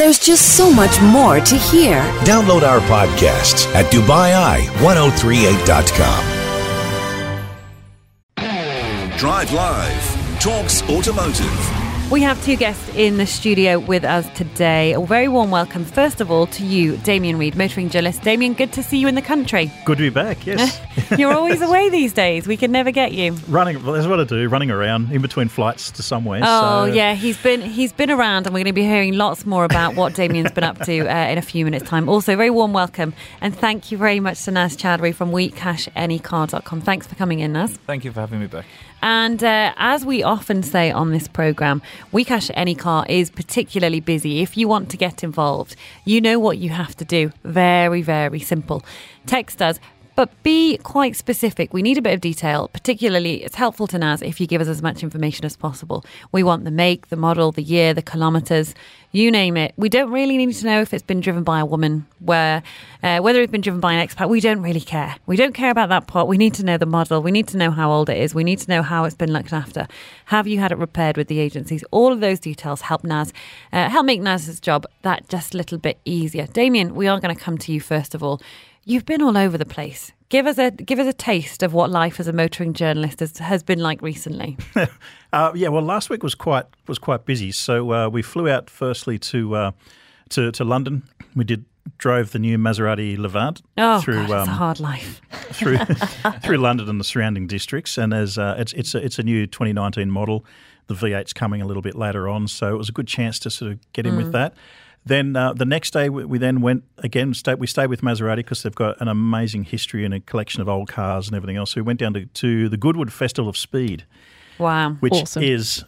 There's just so much more to hear. Download our podcasts at DubaiEye1038.com. Drive Live. Talks Automotive. We have two guests in the studio with us today. A very warm welcome, first of all, to you, Damien Reid, motoring journalist. Damien, good to see you in the country. Good to be back, yes. You're always away these days. We can never get you. running, well, that's what I do, running around in between flights to somewhere. Oh so. yeah, he's been he's been around, and we're going to be hearing lots more about what Damien's been up to uh, in a few minutes' time. Also, very warm welcome and thank you very much to Naz Chaudry from WeCashAnyCar.com. Thanks for coming in, Naz. Thank you for having me back. And uh, as we often say on this program, WeCash Any Car is particularly busy. If you want to get involved, you know what you have to do. Very, very simple. Text us. But be quite specific. We need a bit of detail. Particularly, it's helpful to Naz if you give us as much information as possible. We want the make, the model, the year, the kilometres, you name it. We don't really need to know if it's been driven by a woman, where uh, whether it's been driven by an expat. We don't really care. We don't care about that part. We need to know the model. We need to know how old it is. We need to know how it's been looked after. Have you had it repaired with the agencies? All of those details help Naz, uh, help make Naz's job that just a little bit easier. Damien, we are going to come to you first of all. You've been all over the place. Give us a give us a taste of what life as a motoring journalist has, has been like recently. Uh, yeah, well, last week was quite was quite busy. So uh, we flew out firstly to uh, to to London. We did drove the new Maserati Levante Oh, through God, um, hard life. through through London and the surrounding districts. And as uh, it's it's a, it's a new 2019 model. The V8's coming a little bit later on, so it was a good chance to sort of get in Mm. with that. Then uh, the next day we, we then went again. Stayed, we stayed with Maserati because they've got an amazing history and a collection of old cars and everything else. So we went down to, to the Goodwood Festival of Speed, Wow. which Awesome. is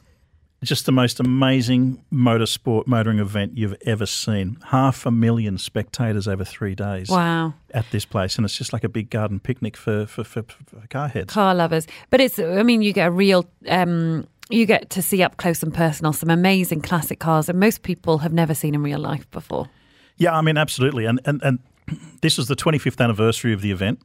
just the most amazing motorsport motoring event you've ever seen. Half a million spectators over three days Wow. at this place, and it's just like a big garden picnic for for, for, for car heads. car lovers. But it's, I mean, you get a real, um, you get to see up close and personal some amazing classic cars that most people have never seen in real life before. Yeah, I mean, absolutely, and and and this was the 25th anniversary of the event.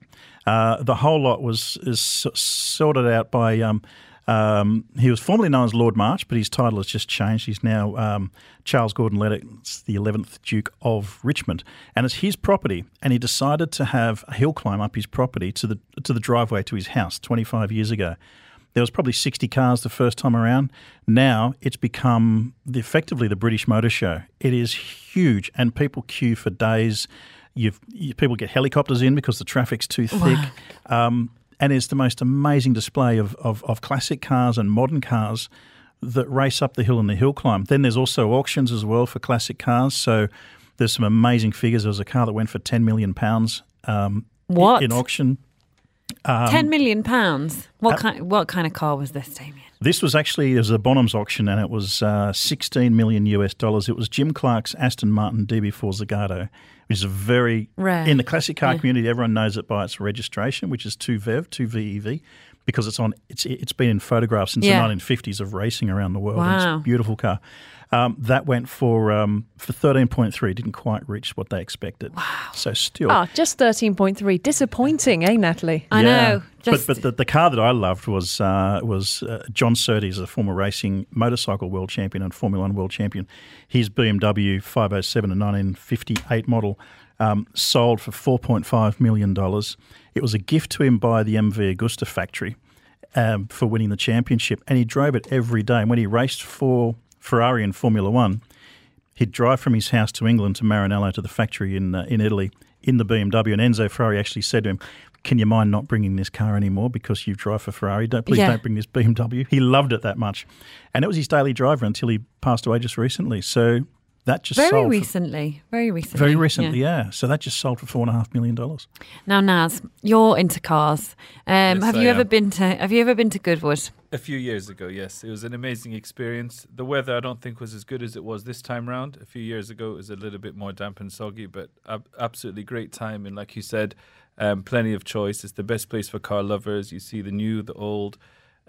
Uh, the whole lot was is sorted out by. Um, um, he was formerly known as Lord March, but his title has just changed. He's now um, Charles Gordon Lennox, the 11th Duke of Richmond, and it's his property. And he decided to have a hill climb up his property to the to the driveway to his house 25 years ago. There was probably 60 cars the first time around. Now it's become the, effectively the British Motor Show. It is huge, and people queue for days. You've, you, people get helicopters in because the traffic's too thick. Um, and it's the most amazing display of, of, of classic cars and modern cars that race up the hill and the hill climb. Then there's also auctions as well for classic cars. So there's some amazing figures. There was a car that went for £10 million um, What? in auction. Um, Ten million pounds. What kind? What kind of car was this, Damien? This was actually it was a Bonhams auction, and it was uh, 16 million US dollars. It was Jim Clark's Aston Martin DB4 Zagato, which is a very Rare. in the classic car community. Everyone knows it by its registration, which is 2VEV, 2VEV, because it's on. It's it's been in photographs since Yeah. the 1950s of racing around the world. and Wow. It's a beautiful car. Um, that went for um, for 13.3. Didn't quite reach what they expected. Wow. So still. Ah, just 13.3. Disappointing, eh, Natalie? I know. Just, but but the, the car that I loved was uh, was uh, John Surtees, a former racing motorcycle world champion and Formula One world champion. His BMW 507, a 1958 model, um, sold for 4.5 million dollars. It was a gift to him by the MV Agusta factory um, for winning the championship, and he drove it every day. And when he raced for Ferrari in Formula One, he'd drive from his house to England to Maranello to the factory in uh, in Italy in the BMW. And Enzo Ferrari actually said to him, "Can you mind not bringing this car anymore because you drive for Ferrari? Don't please Yeah. don't bring this BMW." He loved it that much, and it was his daily driver until he passed away just recently. So that just very sold for- recently. Very recently. very recently, yeah. So that just sold for four and a half million dollars. Now, Naz, you're into cars. Um, Yes, have I you ever been to Have you ever been to Goodwood? A few years ago, yes. It was an amazing experience. The weather I don't think was as good as it was this time round. A few years ago it was a little bit more damp and soggy, but ab- absolutely great time. And like you said, um, plenty of choice. It's the best place for car lovers. You see the new, the old,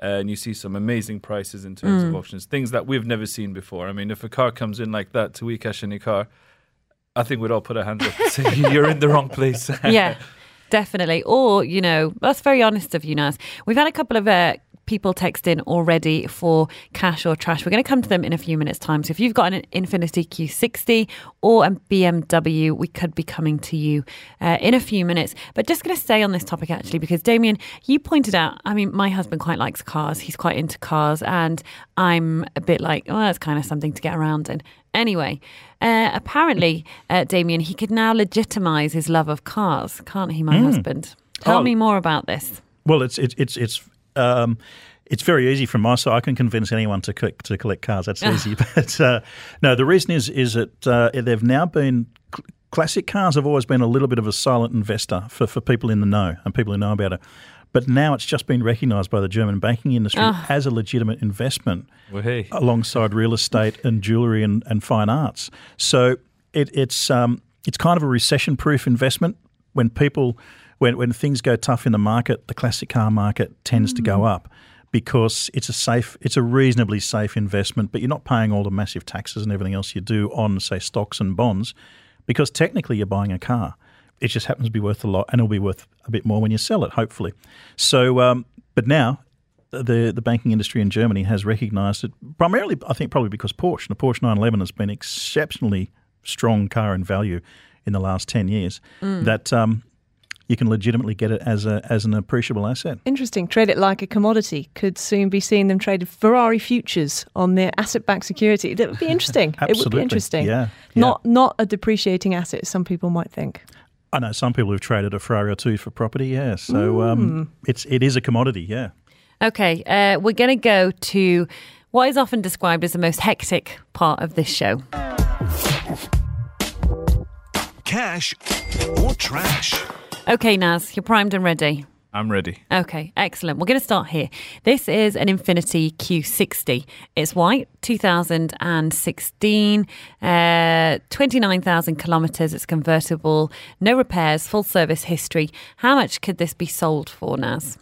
uh, and you see some amazing prices in terms Mm. of auctions, things that we've never seen before. I mean, if a car comes in like that to WeCash any car, I think we'd all put our hands up and say, you're in the wrong place. yeah, definitely. Or, you know, that's very honest of you, Naz. We've had a couple of uh, people text in already for cash or trash. We're going to come to them in a few minutes' time. So if you've got an Infiniti Q60 or a BMW, we could be coming to you uh, in a few minutes. But just going to stay on this topic actually, because Damien, you pointed out, I mean, my husband quite likes cars. He's quite into cars. And I'm a bit like, oh, that's kind of something to get around in. Anyway, uh, apparently, uh, Damien, he could now legitimize his love of cars, can't he, my husband? Tell Oh. me more about this. Well, it's it's it's it's um, it's very easy from my side. I can convince anyone to collect, to collect cars. That's easy. But uh, no, the reason is is that uh, they've now been classic cars have always been a little bit of a silent investor for, for people in the know and people who know about it. But now it's just been recognised by the German banking industry as a legitimate investment Well, hey. alongside real estate and jewellery and, and fine arts. So it, it's um, it's kind of a recession proof investment. When people when when things go tough in the market, the classic car market tends to go up because it's a safe it's a reasonably safe investment, but you're not paying all the massive taxes and everything else you do on say stocks and bonds because technically you're buying a car. It just happens to be worth a lot, and it'll be worth a bit more when you sell it, hopefully. So, um, but now the the banking industry in Germany has recognised it primarily, I think, probably because Porsche. The Porsche 911 has been exceptionally strong car in value in the last ten years. That um, you can legitimately get it as a as an appreciable asset. Interesting. Trade it like a commodity. Could soon be seeing them traded Ferrari futures on their asset-backed security. That would be interesting. it would be interesting. Yeah, Not not a depreciating asset, as some people might think. I know some people who've traded a Ferrari or two for property. Yeah, so um, it's it is a commodity. Yeah. Okay, uh, we're going to go to what is often described as the most hectic part of this show. Cash or trash? Okay, Naz, you're primed and ready. I'm ready. Okay, excellent. We're going to start here. This is an Infiniti Q60. It's white, 2016, uh, 29,000 kilometres. It's convertible, no repairs, full service history. How much could this be sold for, Naz?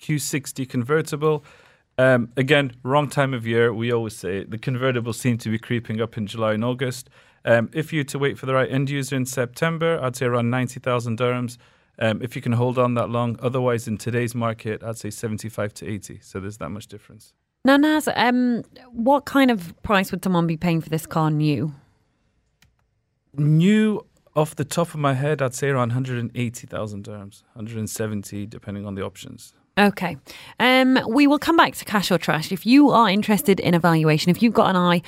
Q60 convertible. Um, again, wrong time of year. We always say it. the convertibles seem to be creeping up in July and August. Um, if you to wait for the right end user in September, I'd say around 90,000 dirhams. Um, if you can hold on that long, otherwise in today's market, I'd say 75 to 80. So there's that much difference. Now, Naz, um, what kind of price would someone be paying for this car new? New off the top of my head, I'd say around 180,000 dirhams, 170 depending on the options. Okay. Um, we will come back to cash or trash. If you are interested in evaluation, if you've got an eye,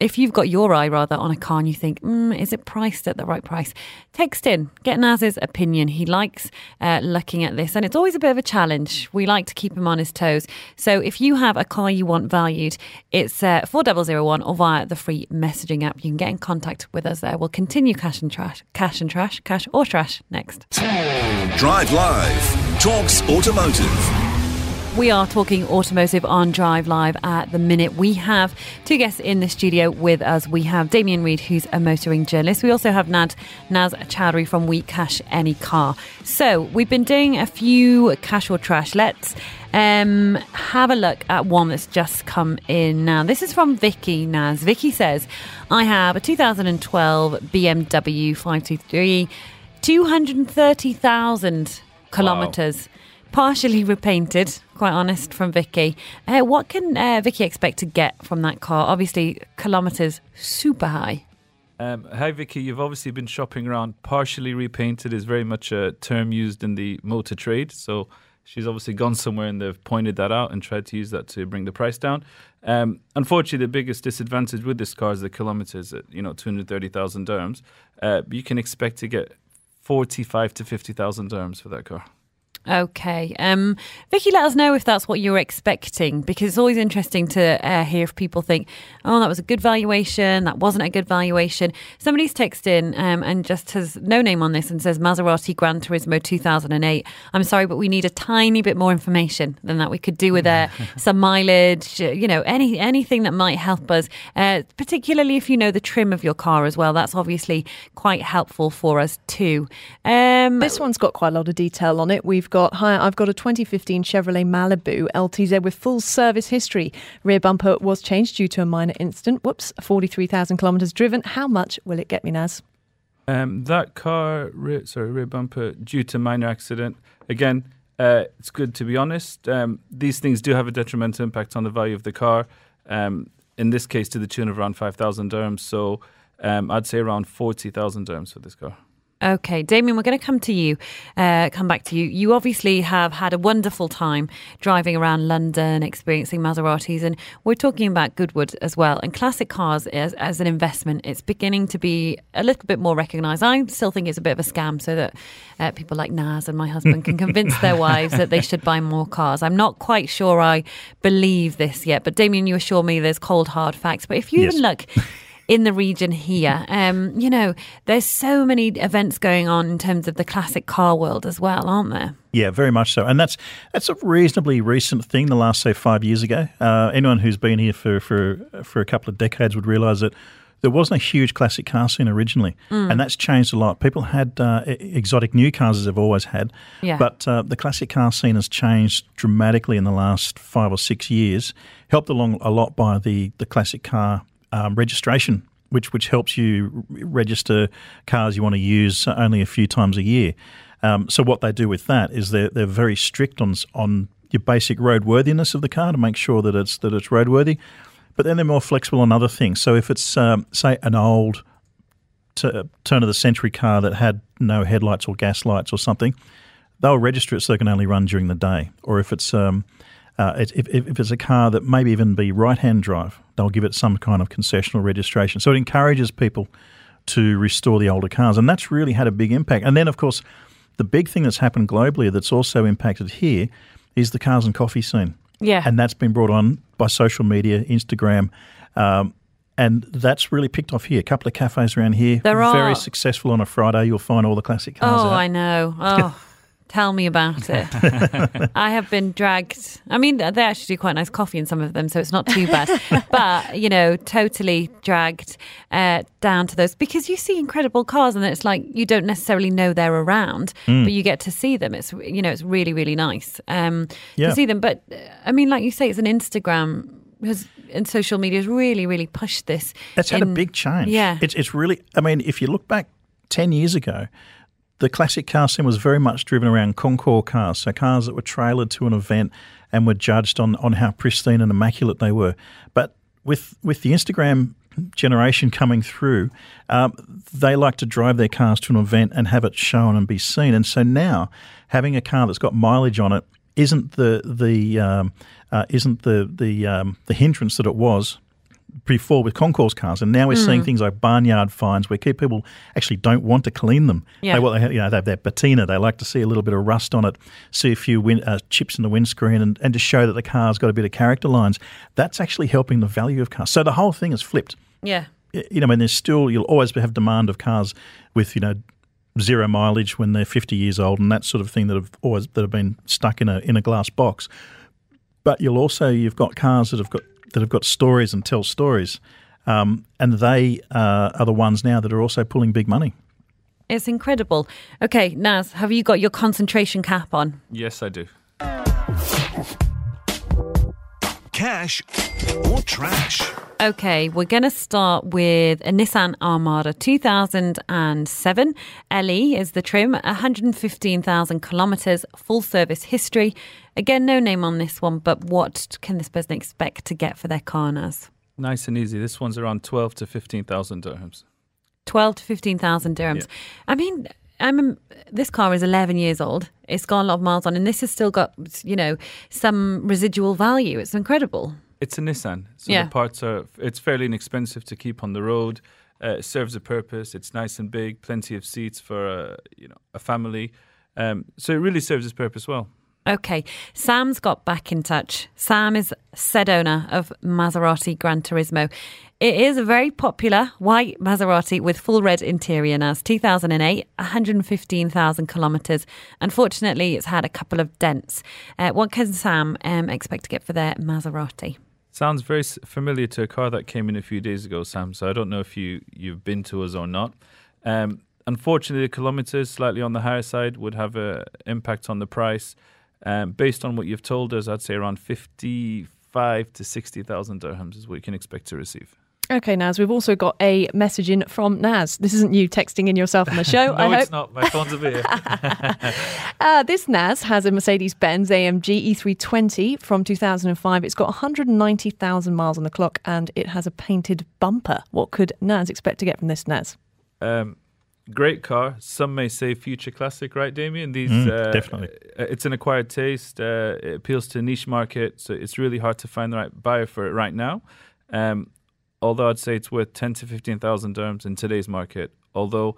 if you've got your eye rather on a car and you think, mm, is it priced at the right price? Text in, get Naz's opinion. He likes uh, looking at this, and it's always a bit of a challenge. We like to keep him on his toes. So if you have a car you want valued, it's uh, 4001 or via the free messaging app. You can get in contact with us there. We'll continue cash and trash, cash and trash, cash or trash next. Drive Live. Talks Automotive. We are talking automotive on Drive Live at the minute. We have two guests in the studio with us. We have Damien Reid, who's a motoring journalist. We also have Nad, Naz Chaudry from We Cash Any Car. So we've been doing a few cash or trash. Let's um, have a look at one that's just come in now. This is from Vicky Naz. Vicky says, I have a 2012 BMW 523, 230,000 kilometres partially repainted. Quite honest from Vicky. Uh, what can uh, Vicky expect to get from that car? Obviously, kilometres super high. Um, hi, Vicky. You've obviously been shopping around. Partially repainted is very much a term used in the motor trade. So she's obviously gone somewhere and they've pointed that out and tried to use that to bring the price down. Um, unfortunately, the biggest disadvantage with this car is the kilometers at you know 230,000 dirhams. Uh, you can expect to get 45 to 50,000 dirhams for that car. Okay. Um, Vicky, let us know if that's what you're expecting because it's always interesting to uh, hear if people think, oh, that was a good valuation, that wasn't a good valuation. Somebody's texted in um, and just has no name on this and says Maserati Gran Turismo 2008. I'm sorry, but we need a tiny bit more information than that. We could do with uh, some mileage, uh, you know, any anything that might help us, uh, particularly if you know the trim of your car as well. That's obviously quite helpful for us too. Um, This one's got quite a lot of detail on it. We've got hi, I've got a 2015 Chevrolet Malibu LTZ with full service history. Rear bumper was changed due to a minor incident. Whoops, 43,000 kilometres driven. How much will it get me, Naz? Um, that car, rear, sorry, rear bumper due to minor accident. Again, Uh, it's good to be honest. Um, these things do have a detrimental impact on the value of the car. Um, in this case, to the tune of around five thousand dirhams. So um, I'd say around forty thousand dirhams for this car. Okay, Damien, we're going to come to you, uh, come back to you. You obviously have had a wonderful time driving around London, experiencing Maseratis, and we're talking about Goodwood as well. And classic cars as, as an investment, it's beginning to be a little bit more recognised. I still think it's a bit of a scam so that uh, people like Naz and my husband can convince their wives that they should buy more cars. I'm not quite sure I believe this yet, but Damien, you assure me there's cold, hard facts. But if you Yes. even look in the region here. Um, you know, there's so many events going on in terms of the classic car world as well, aren't there? Yeah, very much so, and that's that's a reasonably recent thing. The last say five years ago, uh, anyone who's been here for for for a couple of decades would realise that there wasn't a huge classic car scene originally, and that's changed a lot. People had uh, exotic new cars as they've always had, Yeah. but uh, the classic car scene has changed dramatically in the last five or six years. Helped along a lot by the the classic car um, registration, which which helps you register cars you want to use only a few times a year. Um, so what they do with that is they're they're very strict on on your basic roadworthiness of the car to make sure that it's that it's roadworthy. But then they're more flexible on other things. So if it's um, say an old t- turn of the century car that had no headlights or gas lights or something, they'll register it so it can only run during the day. Or if it's um, uh, if, if it's a car that maybe even be right hand drive, they'll give it some kind of concessional registration. So it encourages people to restore the older cars, and that's really had a big impact. And then, of course, the big thing that's happened globally that's also impacted here is the cars and coffee scene. Yeah. And that's been brought on by social media, Instagram. Um, and that's really picked off here. A couple of cafes around here, There very are- successful on a Friday. You'll find all the classic cars. Oh, out. I know. Oh, tell me about it. I have been dragged. I mean, they actually do quite nice coffee in some of them, so it's not too bad. but, you know, totally dragged uh, down to those because you see incredible cars and it's like you don't necessarily know they're around, Hmm. but you get to see them. It's, you know, it's really, really nice um, Yeah. to see them. But, I mean, like you say, it's an Instagram. Has, and social media has really, really pushed this. That's had a big change. Yeah. It's, it's really, I mean, if you look back 10 years ago, the classic car scene was very much driven around Concours cars, so cars that were trailered to an event and were judged on, on how pristine and immaculate they were. But with with the Instagram generation coming through, um, they like to drive their cars to an event and have it shown and be seen. And so now, having a car that's got mileage on it isn't the the um, uh, isn't the the um, the hindrance that it was before with concours cars, and now we're Mm. seeing things like barnyard fines where people actually don't want to clean them. Yeah. They, they, you know, they have their patina. They like to see a little bit of rust on it, see a few win, uh, chips in the windscreen, and, and to show that the car's got a bit of character lines. That's actually helping the value of cars. So the whole thing is flipped. Yeah. You know, I mean, there's still you'll always have demand of cars with you know zero mileage when they're 50 years old and that sort of thing that have always that have been stuck in a in a glass box. But you'll also you've got cars that have got that have got stories and tell stories, um, and they uh, are the ones now that are also pulling big money. It's incredible. Okay, Naz, have you got your concentration cap on? Yes, I do. Cash or trash? Okay, we're going to start with a Nissan Armada 2007. LE is the trim, 115,000 kilometres, full service history. Again, no name on this one, but what can this person expect to get for their car, Naz? Nice and easy. This one's around twelve to fifteen thousand dirhams. 12 to 15,000 dirhams. I mean, I'm this car is 11 years old. It's got a lot of miles on, and this has still got, you know, some residual value. It's incredible. It's a Nissan, so Yeah. the parts are. It's fairly inexpensive to keep on the road. Uh, it serves a purpose. It's nice and big, plenty of seats for a you know a family. Um, so it really serves its purpose well. Okay, Sam's got back in touch. Sam is said owner of Maserati Gran Turismo. It is a very popular white Maserati with full red interior now. It's 2008, 115,000 kilometres. Unfortunately, it's had a couple of dents. Uh, what can Sam um, expect to get for their Maserati? Sounds very familiar to a car that came in a few days ago, Sam. So I don't know if you you've been to us or not. Um, unfortunately, the kilometers slightly on the higher side would have a impact on the price. Um, based on what you've told us, I'd say around fifty-five to sixty thousand dirhams is what you can expect to receive. Okay, Naz, we've also got a message in from Naz. This isn't you texting in yourself on the show. no, I hope. it's not. My phone's over here. Uh, this Naz has a Mercedes Benz AMG E320 from 2005. It's got 190,000 miles on the clock and it has a painted bumper. What could Naz expect to get from this Naz? Um, great car. Some may say future classic, right, Damien? These Mm, uh, definitely. uh, It's an acquired taste. Uh, it appeals to a niche market, so it's really hard to find the right buyer for it right now. Um, although I'd say it's worth ten to fifteen thousand dirhams in today's market. Although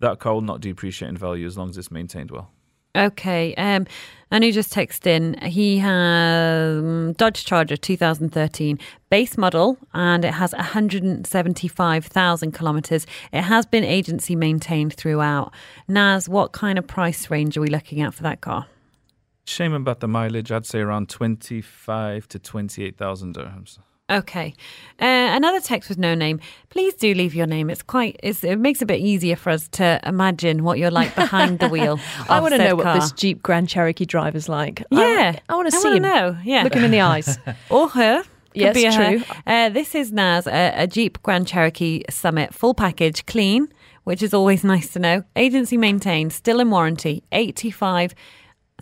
that car will not depreciate in value as long as it's maintained well. Okay. Um, and who just texted in? He has um, Dodge Charger 2013 base model, and it has 175,000 kilometers. It has been agency maintained throughout. Naz, what kind of price range are we looking at for that car? Shame about the mileage. I'd say around twenty-five to twenty-eight thousand dirhams. Okay. Uh, another text with no name. Please do leave your name. It's quite. It's, it makes it a bit easier for us to imagine what you're like behind the wheel. I want to know what this Jeep Grand Cherokee driver's like. Yeah, I, want to I see him. know, yeah. Look him in the eyes. or her. Could Yes, be true. Uh, this is Naz, a, a Jeep Grand Cherokee Summit, full package, clean, which is always nice to know. Agency maintained, still in warranty, 85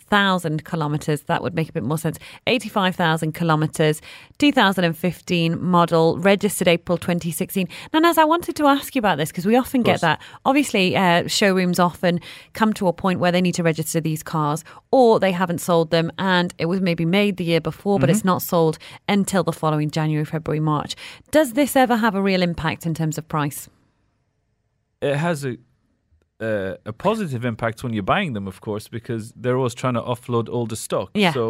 thousand kilometers. That would make a bit more sense. Eighty-five thousand kilometers, 2015 model, registered April 2016. Now, Naz, I wanted to ask you about this because we often get that. Obviously, uh, showrooms often come to a point where they need to register these cars, or they haven't sold them, and it was maybe made the year before, but it's not sold until the following January, February, March. Does this ever have a real impact in terms of price? it has a uh, a positive impact when you're buying them, of course, because they're always trying to offload older stock. Yeah. So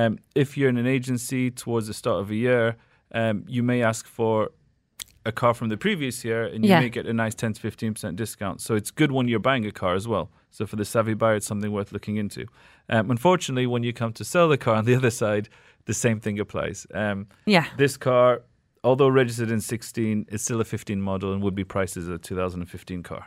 um, if you're in an agency towards the start of a year, um, you may ask for a car from the previous year, and you Yeah. may get a nice 10 to 15 percent discount. So it's good when you're buying a car as well. So for the savvy buyer, it's something worth looking into. Um, unfortunately, when you come to sell the car on the other side, the same thing applies. Um, Yeah. this car, although registered in 16, is still a 15 model and would be priced as a 2015 car.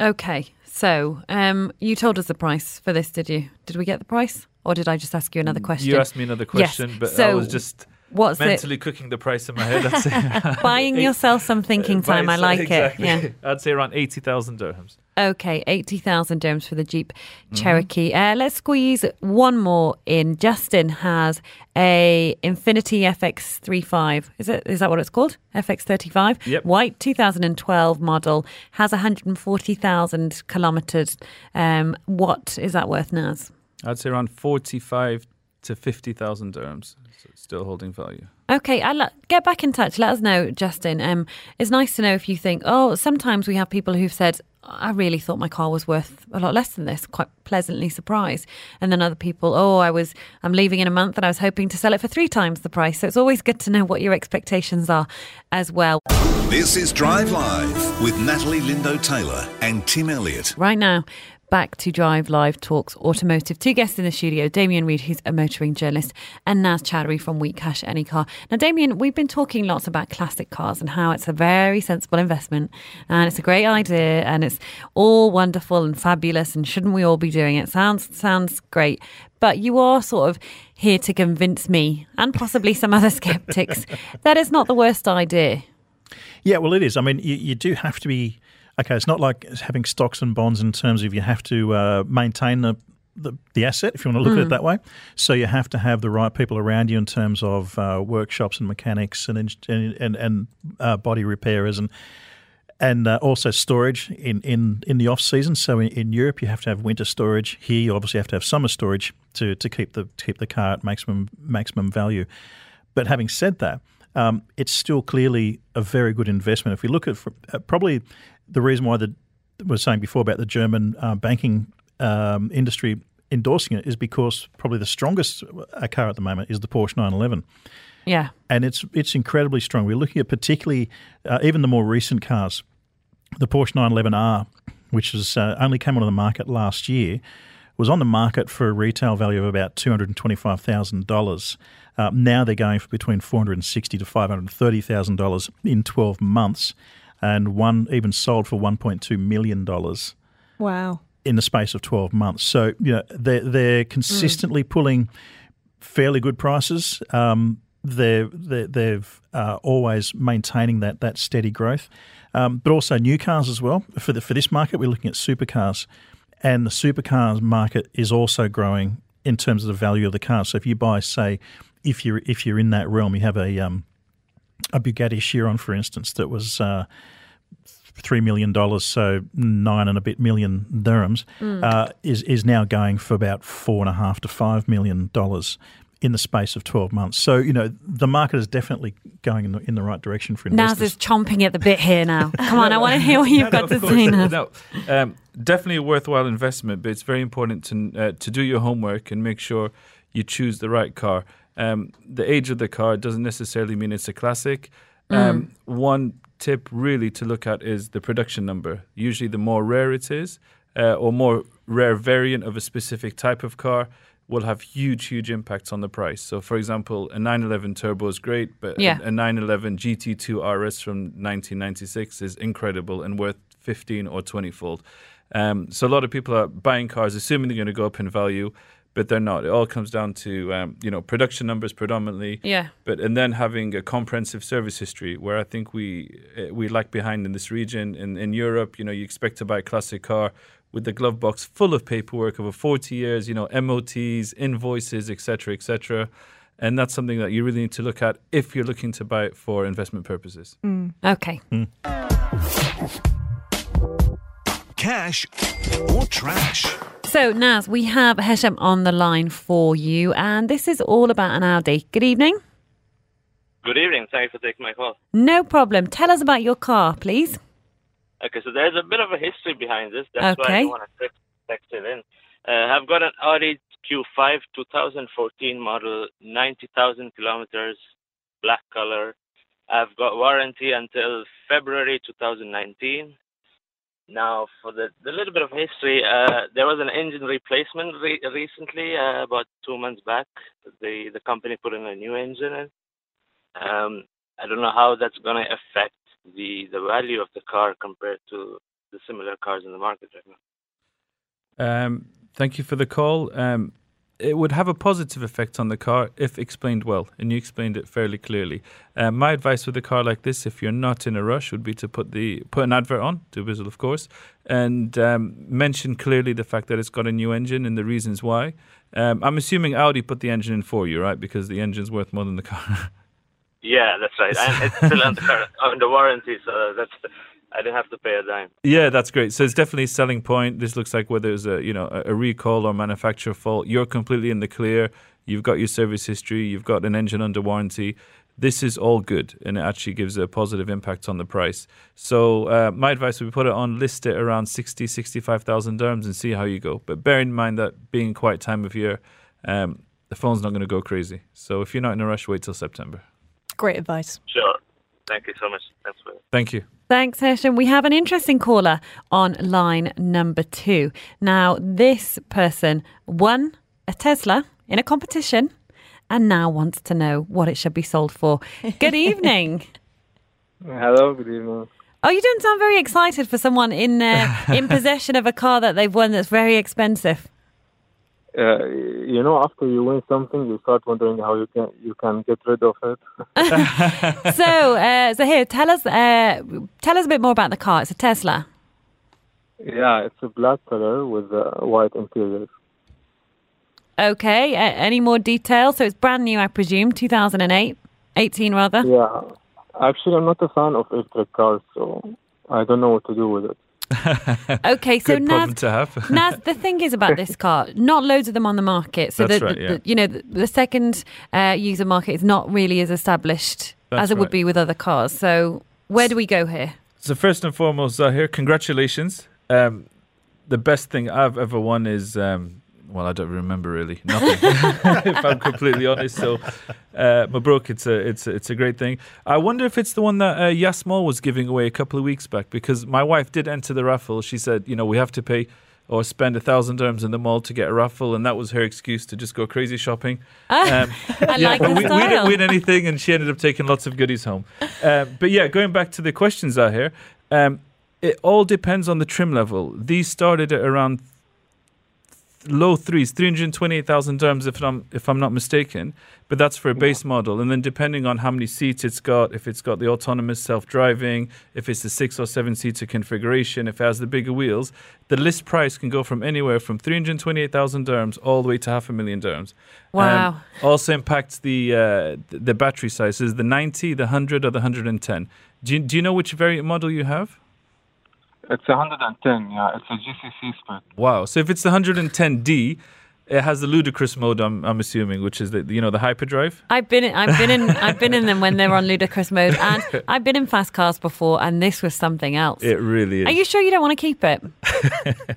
Okay, so um, you told us the price for this, did you? Did we get the price, or did I just ask you another question? You asked me another Yes, question, but I was just What's mentally cooking the price in my head. I'd say. it? Buying yourself some thinking time. I like exactly. it. Yeah. I'd say around 80,000 dirhams. Okay, 80,000 dirhams for the Jeep Mm-hmm. Cherokee. Uh, let's squeeze one more in. Justin has a Infiniti FX35. Is it is that what it's called? FX35? Yep. White 2012 model has 140,000 kilometers. Um, what is that worth, Naz? I'd say around 45 to 50,000 dirhams. So it's still holding value. Okay, I lo- get back in touch. Let us know, Justin. Um, it's nice to know if you think, oh, sometimes we have people who've said, I really thought my car was worth a lot less than this, quite pleasantly surprised. And then other people, oh, I was, I'm leaving in a month and I was hoping to sell it for three times the price. So it's always good to know what your expectations are as well. This is Drive Live with Natalie Lindo Taylor and Tim Elliott. Right now, back to Drive Live Talks Automotive. Two guests in the studio Damien Reid, who's a motoring journalist, and Naz Chaudry from We Cash Any Car. Now, Damien, we've been talking lots about classic cars and how it's a very sensible investment and it's a great idea and it's all wonderful and fabulous and shouldn't we all be doing it? Sounds sounds great. But you are sort of here to convince me and possibly some other skeptics that it's not the worst idea. Yeah, well, it is. I mean, you, you do have to be okay. It's not like having stocks and bonds in terms of you have to uh, maintain the, the the asset if you want to look at it that way. So you have to have the right people around you in terms of uh, workshops and mechanics and and and, and uh, body repairers and. And uh, also storage in, in, in the off season. So in, in Europe, you have to have winter storage. Here, you obviously have to have summer storage to, to keep the to keep the car at maximum maximum value. But having said that, um, it's still clearly a very good investment. If we look at uh, probably the reason why the was saying before about the German uh, banking um, industry endorsing it is because probably the strongest uh, car at the moment is the Porsche 911 Yeah. and it's it's incredibly strong. We're looking at particularly uh, even the more recent cars, the Porsche 911R, which was uh, only came onto the market last year, was on the market for a retail value of about two hundred and twenty five thousand dollars. Uh, now they're going for between four hundred and sixty to five hundred thirty thousand dollars in twelve months, and one even sold for one point two million dollars Wow. in the space of 12 months. So, you know, they're, they're consistently pulling fairly good prices. Um, they're, they're they've uh, always maintaining that that steady growth, um, but also new cars as well. For the, for this market, we're looking at supercars, and the supercars market is also growing in terms of the value of the car. So if you buy, say, if you're if you're in that realm, you have a um, a Bugatti Chiron, for instance, that was. Uh, three million dollars, so nine and a bit million dirhams, uh, is is now going for about four and a half to five million dollars in the space of twelve months. So you know the market is definitely going in the, in the right direction for Naz investors. is chomping at the bit here now. Come on, I want to hear what you've No, got no, to of say now. No, um, definitely a worthwhile investment, but it's very important to uh, to do your homework and make sure you choose the right car. Um, the age of the car doesn't necessarily mean it's a classic. Um, One tip really to look at is the production number. Usually, the more rare it is, uh, or more rare variant of a specific type of car, will have huge, huge impacts on the price. So, for example, a 911 Turbo is great, but Yeah. a, a 911 GT2 RS from 1996 is incredible and worth 15 or 20 fold. Um, so, a lot of people are buying cars assuming they're going to go up in value, but they're not. It all comes down to um, you know production numbers predominantly, Yeah. but and then having a comprehensive service history where I think we uh, we lag behind in this region. In in Europe, you know, you expect to buy a classic car with the glove box full of paperwork over 40 years, you know, MOTs, invoices, etc., etc. And that's something that you really need to look at if you're looking to buy it for investment purposes. Okay. Cash or trash? So, Naz, we have Hesham on the line for you, and this is all about an Audi. Good evening. Good evening. Thanks for taking my call. No problem. Tell us about your car, please. Okay, so there's a bit of a history behind this. That's why Okay. I want to text, text it in. Uh, I've got an Audi Q5 2014 model, 90,000 kilometers, black color. I've got warranty until February 2019. Now, for the, the little bit of history, uh, there was an engine replacement re- recently, uh, about two months back. The the company put in a new engine in. Um, I don't know how that's going to affect the the value of the car compared to the similar cars in the market right now. Um, thank you for the call. Um, it would have a positive effect on the car if explained well, and you explained it fairly clearly. Um, my advice with a car like this, if you're not in a rush, would be to put the put an advert on, dubizzle of course, and um, mention clearly the fact that it's got a new engine and the reasons why. Um, I'm assuming Audi put the engine in for you, right? Because the engine's worth more than the car. Yeah, that's right. And it's still under under warranty, so that's I didn't have to pay a dime. Yeah, that's great. So it's definitely a selling point. This looks like whether it's a you know a, a recall or manufacturer fault, you're completely in the clear. You've got your service history. You've got an engine under warranty. This is all good, and it actually gives a positive impact on the price. So uh, my advice would be put it on, list it around 60, 65,000 dirhams and see how you go. But bear in mind that being quiet time of year, um, the phone's not going to go crazy. So if you're not in a rush, wait till September. Great advice. Sure. Thank you so much. Thanks for Thank you. Thanks, Hesham. We have an interesting caller on line number two. Now, this person won a Tesla in a competition and now wants to know what it should be sold for. Good evening. Hello, good evening. Oh, you don't sound very excited for someone in uh, in possession of a car that they've won that's very expensive. Uh, you know, after you win something, you start wondering how you can you can get rid of it. so, uh, so here, tell us, uh, tell us a bit more about the car. It's a Tesla. yeah, it's a black color with a white interior. Okay. Uh, any more details? So it's brand new, I presume, 2008, 18 rather. Yeah, actually, I'm not a fan of electric cars, so I don't know what to do with it. Okay, so Naz, to have. Naz, the thing is about this car, not loads of them on the market. So That's the, right, yeah. the- you know, the, the second uh, user market is not really as established That's as it would be with other cars. So where do we go here? So first and foremost, Zahir, congratulations. Um, the best thing I've ever won is, um, well, I don't remember really nothing, if I'm completely honest. So, uh, Mabruk, it's a it's a, it's a great thing. I wonder if it's the one that uh, Yas Mall was giving away a couple of weeks back because my wife did enter the raffle. She said, you know, we have to pay or spend a thousand dirhams in the mall to get a raffle, and that was her excuse to just go crazy shopping. Um, I like but the we, we didn't win anything, and she ended up taking lots of goodies home. Uh, but yeah, going back to the questions out here, um, it all depends on the trim level. These started at around low threes, 328,000 dirhams if I'm if I'm not mistaken. But that's for a base model, and then depending on how many seats it's got, if it's got the autonomous self-driving, if it's the six or seven seater configuration, if it has the bigger wheels, the list price can go from anywhere from 328,000 dirhams all the way to half a million dirhams. Wow. also impacts the uh, the battery size. Is the 90, the 100, or the 110? Do you, do you know which variant model you have? It's 110. Yeah, it's a GCC spec. Wow. So if it's the 110D, it has the ludicrous mode. I'm, I'm assuming, which is the you know the hyperdrive. I've been in, I've been in I've been in them when they're on ludicrous mode, and I've been in fast cars before, and this was something else. It really is. Are you sure you don't want to keep it?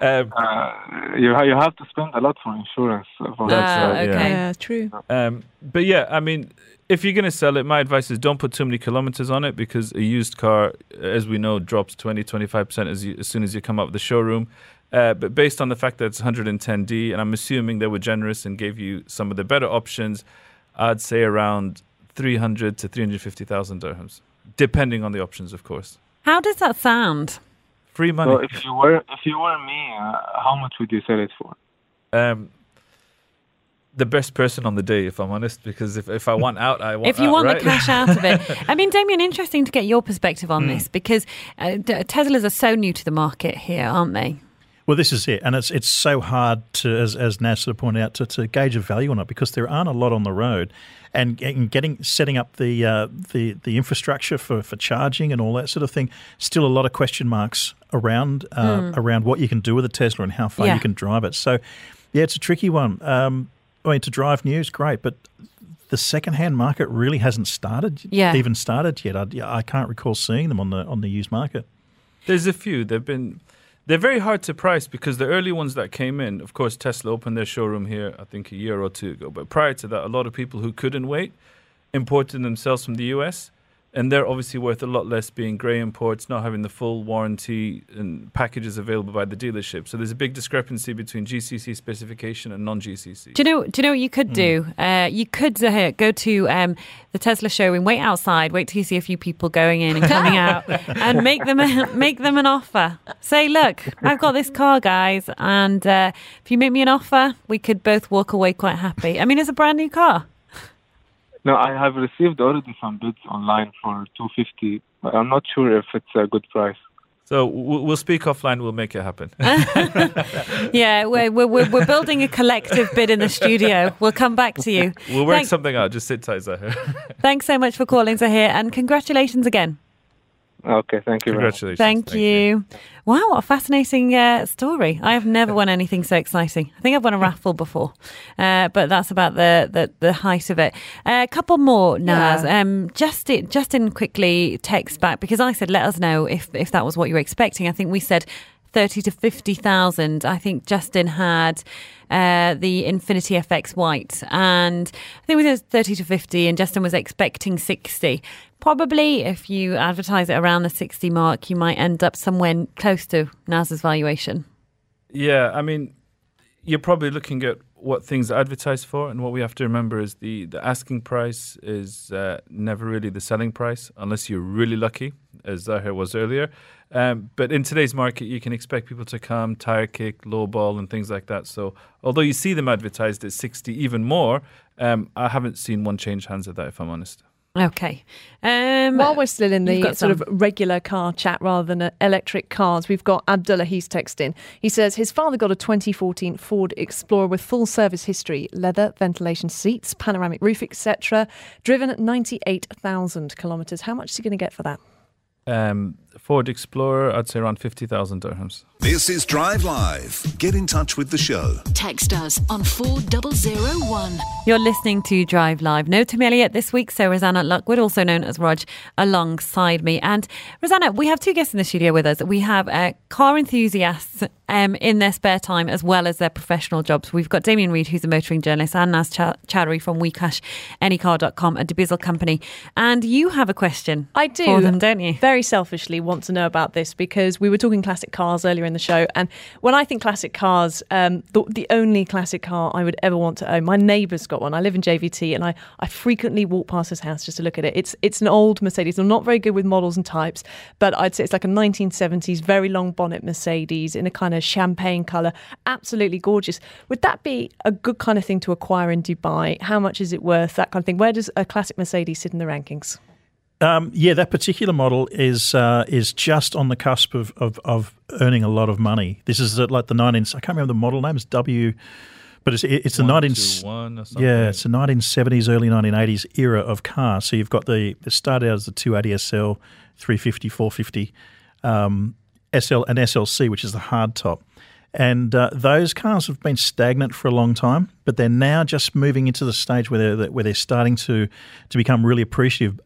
Um, Uh, you ha- you have to spend a lot for insurance. For That's Ah, right, yeah. okay. Yeah, true. Um, but yeah, I mean, if you're going to sell it, my advice is don't put too many kilometers on it because a used car, as we know, drops 20, 25% as, you, as soon as you come out of the showroom. Uh, but based on the fact that it's 110D, and I'm assuming they were generous and gave you some of the better options, I'd say around 300 to 350,000 dirhams, depending on the options, of course. How does that sound? Free money. So if you were if you were me, uh, how much would you sell it for? um, the best person on the day, if I'm honest, because if, if I want out, I want if you out, want right? the cash out of it. I mean, Damien, interesting to get your perspective on this because uh, Teslas are so new to the market here, aren't they? Well, this is it, and it's it's so hard to, as as Naz sort of pointed out, to, to gauge a value on it because there aren't a lot on the road, and, and getting setting up the uh, the the infrastructure for, for charging and all that sort of thing. Still, a lot of question marks around uh, around what you can do with a Tesla and how far Yeah. you can drive it. So, yeah, it's a tricky one. Um, I mean, to drive news, great, but the second-hand market really hasn't started. Yeah. even started yet. I, I can't recall seeing them on the on the used market. There's a few. They've been they're very hard to price because the early ones that came in, of course, Tesla opened their showroom here, I think a year or two ago. But prior to that, a lot of people who couldn't wait imported themselves from the US. And they're obviously worth a lot less being grey imports, not having the full warranty and packages available by the dealership. So there's a big discrepancy between GCC specification and non GCC. Do you know? Do you know what you could do? Hmm. Uh, you could uh, go to um, the Tesla showroom, wait outside, wait till you see a few people going in and coming out, and make them a, make them an offer. Say, look, I've got this car, guys, and uh, if you make me an offer, we could both walk away quite happy. I mean, it's a brand new car. No, I have received already some bids online for 250, but I'm not sure if it's a good price. So we'll we'll speak offline, we'll make it happen. Yeah, we're, we're, we're we're building a collective bid in the studio. We'll come back to you. We'll work Thank- something out. Just sit tight, Zahir. Thanks so much for calling, Zahir, and congratulations again. Okay, thank you. Congratulations. Thank, you. Wow, what a fascinating uh, story. I have never won anything so exciting. I think I've won a raffle before, uh, but that's about the, the, the height of it. Uh, a couple more, Naz. Um, Justin, Justin quickly text back because I said, let us know if, if that was what you were expecting. I think we said 30 to 50,000. I think Justin had uh, the Infiniti FX White, and I think it was 30 to 50, and Justin was expecting 60. Probably if you advertise it around the 60 mark, you might end up somewhere close to Naz's valuation. Yeah, I mean, you're probably looking at what things are advertised for, and what we have to remember is the, the asking price is uh, never really the selling price, unless you're really lucky, as Zahir was earlier. Um, but in today's market, you can expect people to come, tire kick, low ball, and things like that. So, although you see them advertised at 60, even more, um, I haven't seen one change hands at that, if I'm honest. Okay. Um, While we're still in the got sort some. of regular car chat rather than uh, electric cars, we've got Abdullah. He's texting. He says his father got a 2014 Ford Explorer with full service history, leather, ventilation seats, panoramic roof, etc. Driven at 98,000 kilometres. How much is he going to get for that? Um, Ford Explorer, I'd say around 50,000 dirhams. This is Drive Live. Get in touch with the show. Text us on 4001. You're listening to Drive Live. No Tim Elliott this week, so Rosanna Lockwood, also known as Rog, alongside me. And Rosanna, we have two guests in the studio with us. We have uh, car enthusiasts um, in their spare time as well as their professional jobs. We've got Damien Reid, who's a motoring journalist, and Naz Cha- Chaudry from WeCashAnyCar.com, a dubizzle company. And you have a question I do. for them, don't you? Very very selfishly want to know about this because we were talking classic cars earlier in the show, and when I think classic cars, um, the, the only classic car I would ever want to own. My neighbour's got one. I live in JVT, and I, I frequently walk past his house just to look at it. It's it's an old Mercedes. I'm not very good with models and types, but I'd say it's like a 1970s very long bonnet Mercedes in a kind of champagne colour. Absolutely gorgeous. Would that be a good kind of thing to acquire in Dubai? How much is it worth? That kind of thing. Where does a classic Mercedes sit in the rankings? Um, yeah, that particular model is uh, is just on the cusp of, of, of earning a lot of money. This is like the 19. I can't remember the model name. It's W, but it's it's the 19. Yeah, it's the 1970s, early 1980s era of car. So you've got the it started out as the 280 SL, 350, 450, um, SL and SLC, which is the hard top. And uh, those cars have been stagnant for a long time, but they're now just moving into the stage where they're where they're starting to to become really appreciative.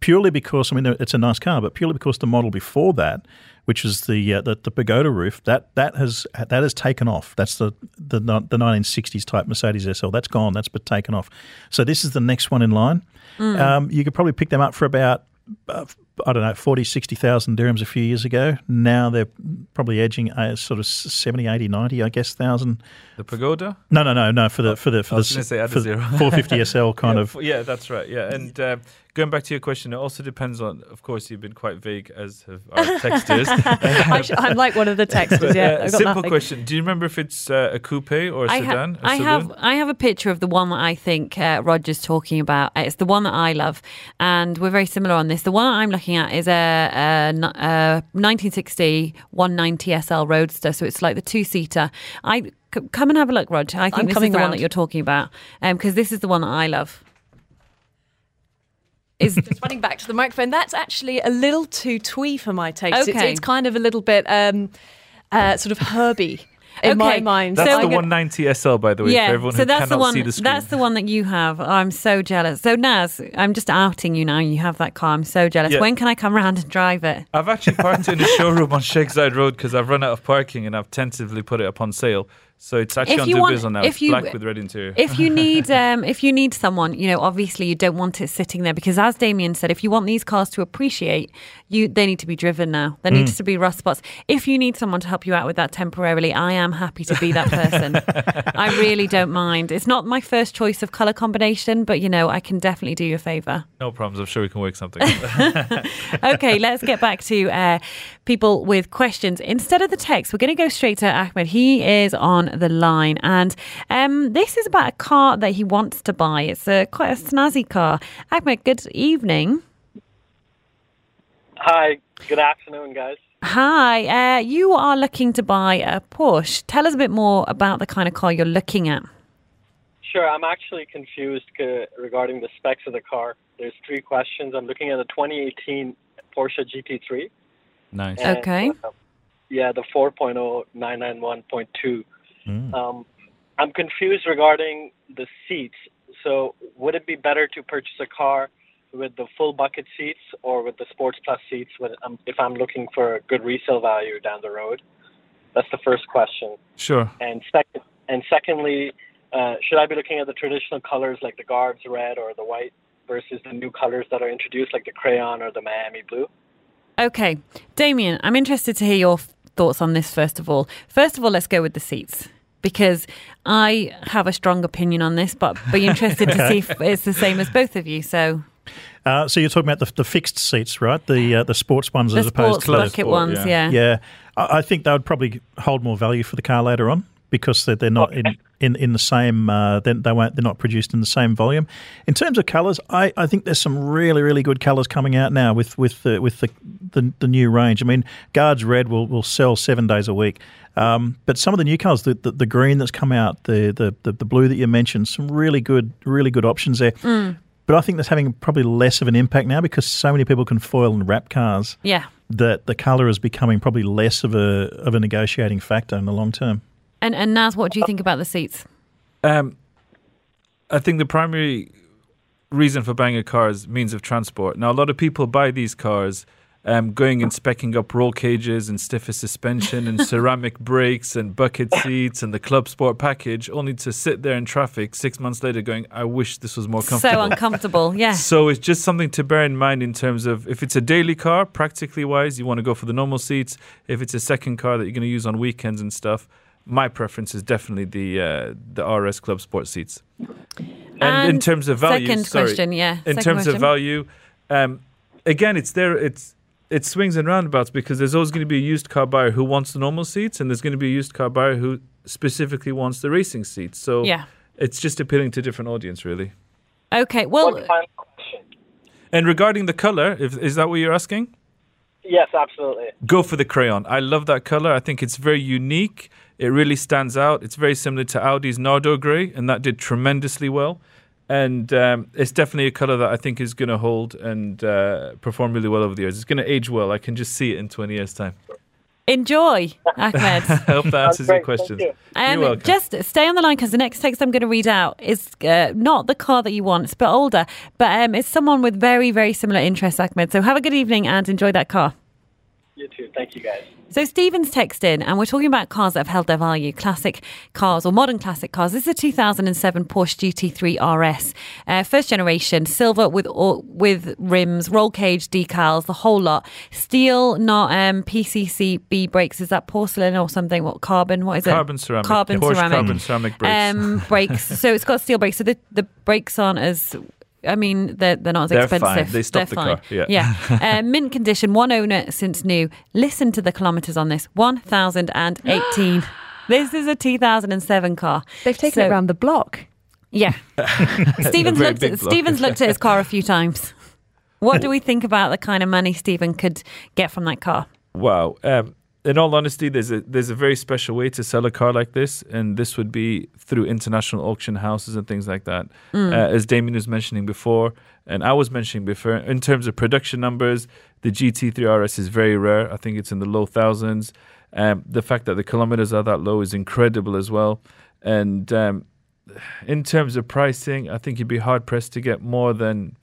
Purely because I mean it's a nice car, but purely because the model before that, which was the uh, the, the pagoda roof, that that has that has taken off. That's the the the 1960s type Mercedes SL. That's gone. That's been taken off. So this is the next one in line. Mm. Um, you could probably pick them up for about uh, I don't know, 40, 60,000 dirhams a few years ago. Now they're probably edging uh, sort of 70, 80, 90, I guess, thousand. The Pagoda? No, no, no, no, for the for the for I was the, say add a for the 450 SL kind yeah, of. Yeah, that's right. Yeah, and uh, going back to your question, it also depends on. Of course, you've been quite vague, as have our texters. I sh- I'm like one of the texters. Yeah, uh, I've got simple nothing. question: Do you remember if it's uh, a coupe or a I, sedan? ha- a I have? I have a picture of the one that I think uh, Roger's talking about. It's the one that I love, and we're very similar on this. The one that I'm looking at is a 1960 190 SL Roadster, so it's like the two seater. I come and have a look, Roger. I think I'm this is the one that you're talking about, because this is the one that I love. Is Just running back to the microphone. That's actually a little too twee for my taste. It's, it's kind of a little bit um, uh, sort of herby in my Okay. mind. That's So the I'm 190 SL, by the way, for everyone so who that's cannot the one. see the screen. That's the one that you have. I'm so jealous. So Naz, I'm just outing you now. You have that car. I'm so jealous. Yeah. When can I come round and drive it? I've actually parked it in a showroom on Sheikh Zayed Road because I've run out of parking and I've tentatively put it up on sale. So it's actually If on you want- Dubizzle now. if It's you- black with red interior. If you need, um, if you need someone, you know, obviously you don't want it sitting there because, as Damien said, if you want these cars to appreciate, you they need to be driven now. There needs to be rust spots. If you need someone to help you out with that temporarily, I am happy to be that person. I really don't mind. It's not my first choice of color combination, but you know, I can definitely do you a favor. no problems. I'm sure we can work something okay, let's get back to uh, people with questions. Instead of the text, we're going to go straight to Ahmed. He is on the line, and um, this is about a car that he wants to buy. It's a quite a snazzy car. Ahmed, good evening. Hi, good afternoon, guys. Hi, uh, you are looking to buy a Porsche. Tell us a bit more about the kind of car you're looking at. Sure, I'm actually confused uh, regarding the specs of the car. There's three questions. I'm looking at a 2018 Porsche GT3. Nice. and, Okay. uh, yeah, the 4.0 991.2. Um, I'm confused regarding the seats. So, would it be better to purchase a car with the full bucket seats or with the Sports Plus seats when I'm, if I'm looking for a good resale value down the road? That's the first question. Sure. And second, and secondly, uh, should I be looking at the traditional colors like the Guards red or the white versus the new colors that are introduced like the crayon or the Miami blue? Okay, Damien, I'm interested to hear your f- thoughts on this first of all. First of all, let's go with the seats because I have a strong opinion on this, but be interested to see if it's the same as both of you. So Uh, so you're talking about the, the fixed seats, right? The uh, the sports ones the as opposed sports to the bucket sport, ones, yeah. yeah. Yeah, I, I think they would probably hold more value for the car later on because they're, they're not in, in, in the same. Uh, they, they won't. They're not produced in the same volume. In terms of colours, I, I think there's some really really good colours coming out now with with the with the, the, the new range. I mean, Guards Red will, will sell seven days a week. Um, but some of the new colours, the, the, the green that's come out, the, the, the, the blue that you mentioned, some really good really good options there. But I think that's having probably less of an impact now because so many people can foil and wrap cars Yeah. that the colour is becoming probably less of a of a negotiating factor in the long term. And and Naz, what do you think about the seats? Um, I think the primary reason for buying a car is means of transport. Now, a lot of people buy these cars um, going and specking up roll cages and stiffer suspension and ceramic brakes and bucket seats and the club sport package, only to sit there in traffic six months later going, I wish this was more comfortable. So uncomfortable, yeah. So it's just something to bear in mind in terms of if it's a daily car, practically wise, you want to go for the normal seats. If it's a second car that you're going to use on weekends and stuff, my preference is definitely the uh, the RS Club Sport seats. And, in terms of value, second sorry, question, yeah, In second terms question. of value, um, again, it's there. It's it swings and roundabouts because there's always going to be a used car buyer who wants the normal seats, and there's going to be a used car buyer who specifically wants the racing seats. So Yeah. it's just appealing to a different audience, really. Okay, well, One final question. And regarding the color, if, is that what you're asking? Yes, absolutely. Go for the crayon. I love that color. I think it's very unique. It really stands out. It's very similar to Audi's Nardo Grey, and that did tremendously well. And um, it's definitely a color that I think is going to hold and uh, perform really well over the years. It's going to age well. I can just see it in 20 years' time. enjoy, Ahmed. I hope that answers your great. Thank questions. you. You're Um, just stay on the line because the next text I'm going to read out is uh, not the car that you want. It's a bit older, but um, it's someone with very, very similar interests, Ahmed. So have a good evening and enjoy that car. You too. Thank you, guys. So Stephen's text in, and we're talking about cars that have held their value, classic cars or modern classic cars. This is a 2007 Porsche GT3 RS, uh, first generation, silver with all, with rims, roll cage decals, the whole lot. Steel, not um, PCCB brakes. Is that porcelain or something? What carbon? What is it? Carbon ceramic. Carbon Porsche ceramic. carbon ceramic brakes. Um, brakes. so it's got steel brakes. So the the brakes aren't as. I mean, they're they're not as They're expensive. fine. They stop They're the car. fine. Yeah. uh, mint condition, one owner since new. Listen to the kilometres on this: one thousand and eighteen. this is a two thousand and seven car. They've taken it around the block. Yeah. Stephen's looked at block. Stephen's looked at his car a few times. What do we think about the kind of money Stephen could get from that car? Wow. Um, in all honesty, there's a there's a very special way to sell a car like this, and this would be through international auction houses and things like that. Uh, as Damien was mentioning before, and I was mentioning before, in terms of production numbers, the GT3 RS is very rare. I think it's in the low thousands. Um, the fact that the kilometers are that low is incredible as well. And um, in terms of pricing, I think you'd be hard pressed to get more than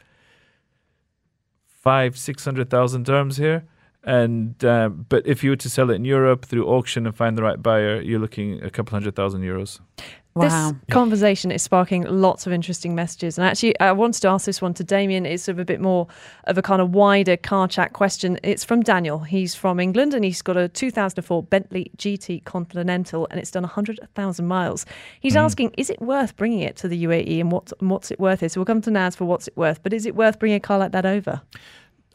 five, six hundred thousand dirhams here. And uh, but if you were to sell it in Europe through auction and find the right buyer, you're looking a couple hundred thousand euros. Wow. This conversation is sparking lots of interesting messages. And actually, I wanted to ask this one to Damien. It's sort of a bit more of a kind of wider car chat question. It's from Daniel. He's from England and he's got a 2004 Bentley GT Continental and it's done 100,000 miles. He's asking, is it worth bringing it to the UAE and what, what's it worth? Is? So we'll come to Naz for what's it worth, but is it worth bringing a car like that over?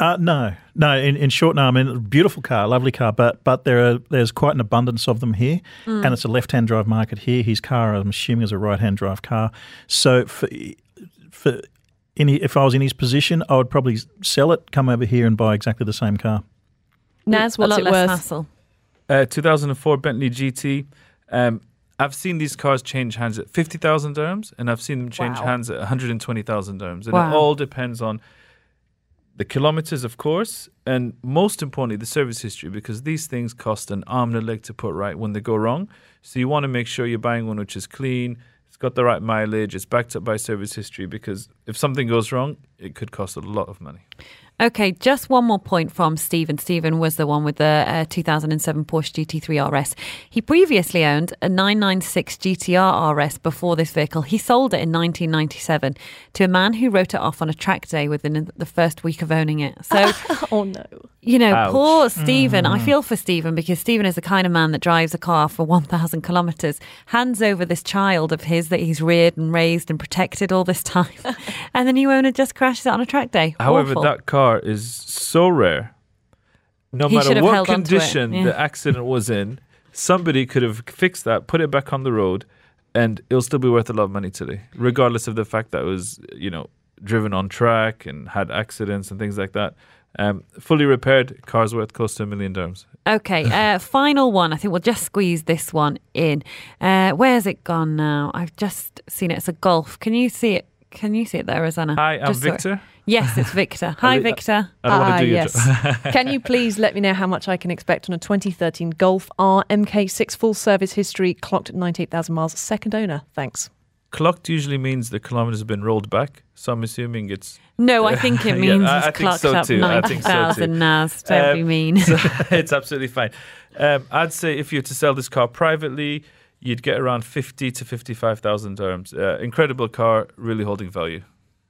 Uh, no, no. In, in short, no. I mean, beautiful car, lovely car, but but there are there's quite an abundance of them here, and it's a left-hand drive market here. His car, I'm assuming, is a right-hand drive car. So for for in, if I was in his position, I would probably sell it, come over here, and buy exactly the same car. Naz, a what's lot it less worth? hassle. Uh, 2004 Bentley GT. Um, I've seen these cars change hands at 50,000 dirhams, and I've seen them change Wow. hands at 120,000 dirhams. And Wow. it all depends on the kilometers, of course, and most importantly, the service history, because these things cost an arm and a leg to put right when they go wrong. So you want to make sure you're buying one which is clean, it's got the right mileage, it's backed up by service history, because if something goes wrong, it could cost a lot of money. Okay, just one more point from Stephen. Stephen was the one with the uh, 2007 Porsche GT3 RS. He previously owned a 996 GT3 RS before this vehicle. He sold it in 1997 to a man who wrote it off on a track day within the first week of owning it. So, Oh, no. you know, Ouch. poor Stephen. I feel for Stephen because Stephen is the kind of man that drives a car for 1,000 kilometres, hands over this child of his that he's reared and raised and protected all this time. and the new owner just crashes it on a track day. However, Awful. that car is so rare. No He should matter have what held on it, condition yeah. the accident was in, somebody could have fixed that, put it back on the road, and it'll still be worth a lot of money today, regardless of the fact that it was, you know, driven on track and had accidents and things like that. Um, fully repaired, car's worth close to a million dirhams. Okay, uh, final one. I think we'll just squeeze this one in. Uh, where's it gone now? I've just seen it. It's a golf. Can you see it? Can you see it there, Rosanna? Hi, I'm Just so- Victor. Yes, it's Victor. Hi, Victor. I don't want Ah, to do your yes. Can you please let me know how much I can expect on a 2013 Golf R MK6 full service history, clocked at 98,000 miles, second owner? Thanks. clocked usually means the kilometers have been rolled back. So I'm assuming it's. No, I think it Yeah, means I- I it's think clocked so up too. I so too. 90,000 Naz. Don't be Um, mean. so it's absolutely fine. Um, I'd say if you were to sell this car privately, you'd get around fifty to fifty-five thousand dirhams. Uh, incredible car, really holding value.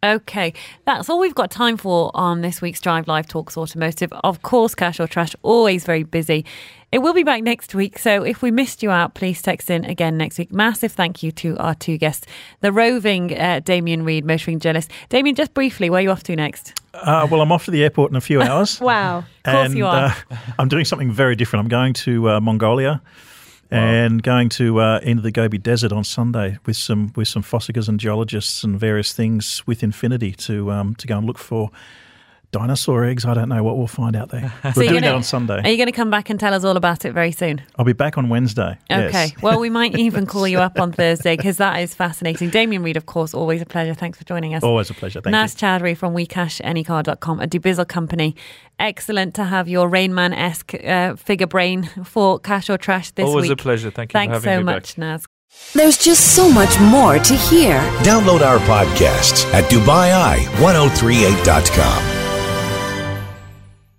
Okay, that's all we've got time for on this week's Drive Live Talks Automotive. Of course, Cash or Trash, always very busy. It will be back next week, so if we missed you out, please text in again next week. Massive thank you to our two guests, the roving uh, Damien Reid, motoring journalist. Damien, just briefly, where are you off to next? Uh, well, I'm off to the airport in a few hours. Wow, of course and you are. Uh, I'm doing something very different. I'm going to uh, And going to uh, the Gobi Desert on Sunday with some with some fossickers and geologists and various things with Infiniti to um, to go and look for dinosaur eggs. I don't know what we'll find out there. We're So you're doing that gonna- on Sunday. Are you going to come back and tell us all about it very soon? I'll be back on Wednesday. Okay. Yes. Well, we might even call you up on Thursday because that is fascinating. Damien Reid, of course, always a pleasure. Thanks for joining us. Always a pleasure. Thank Naz Chaudry from WeCashAnyCar.com, a Dubizzle company. Excellent to have your Rainman esque uh, figure brain for Cash or Trash this Always week. a pleasure. Thank you Thanks for having so me much, Naz. There's just so much more to hear. Download our podcasts at DubaiEye1038.com.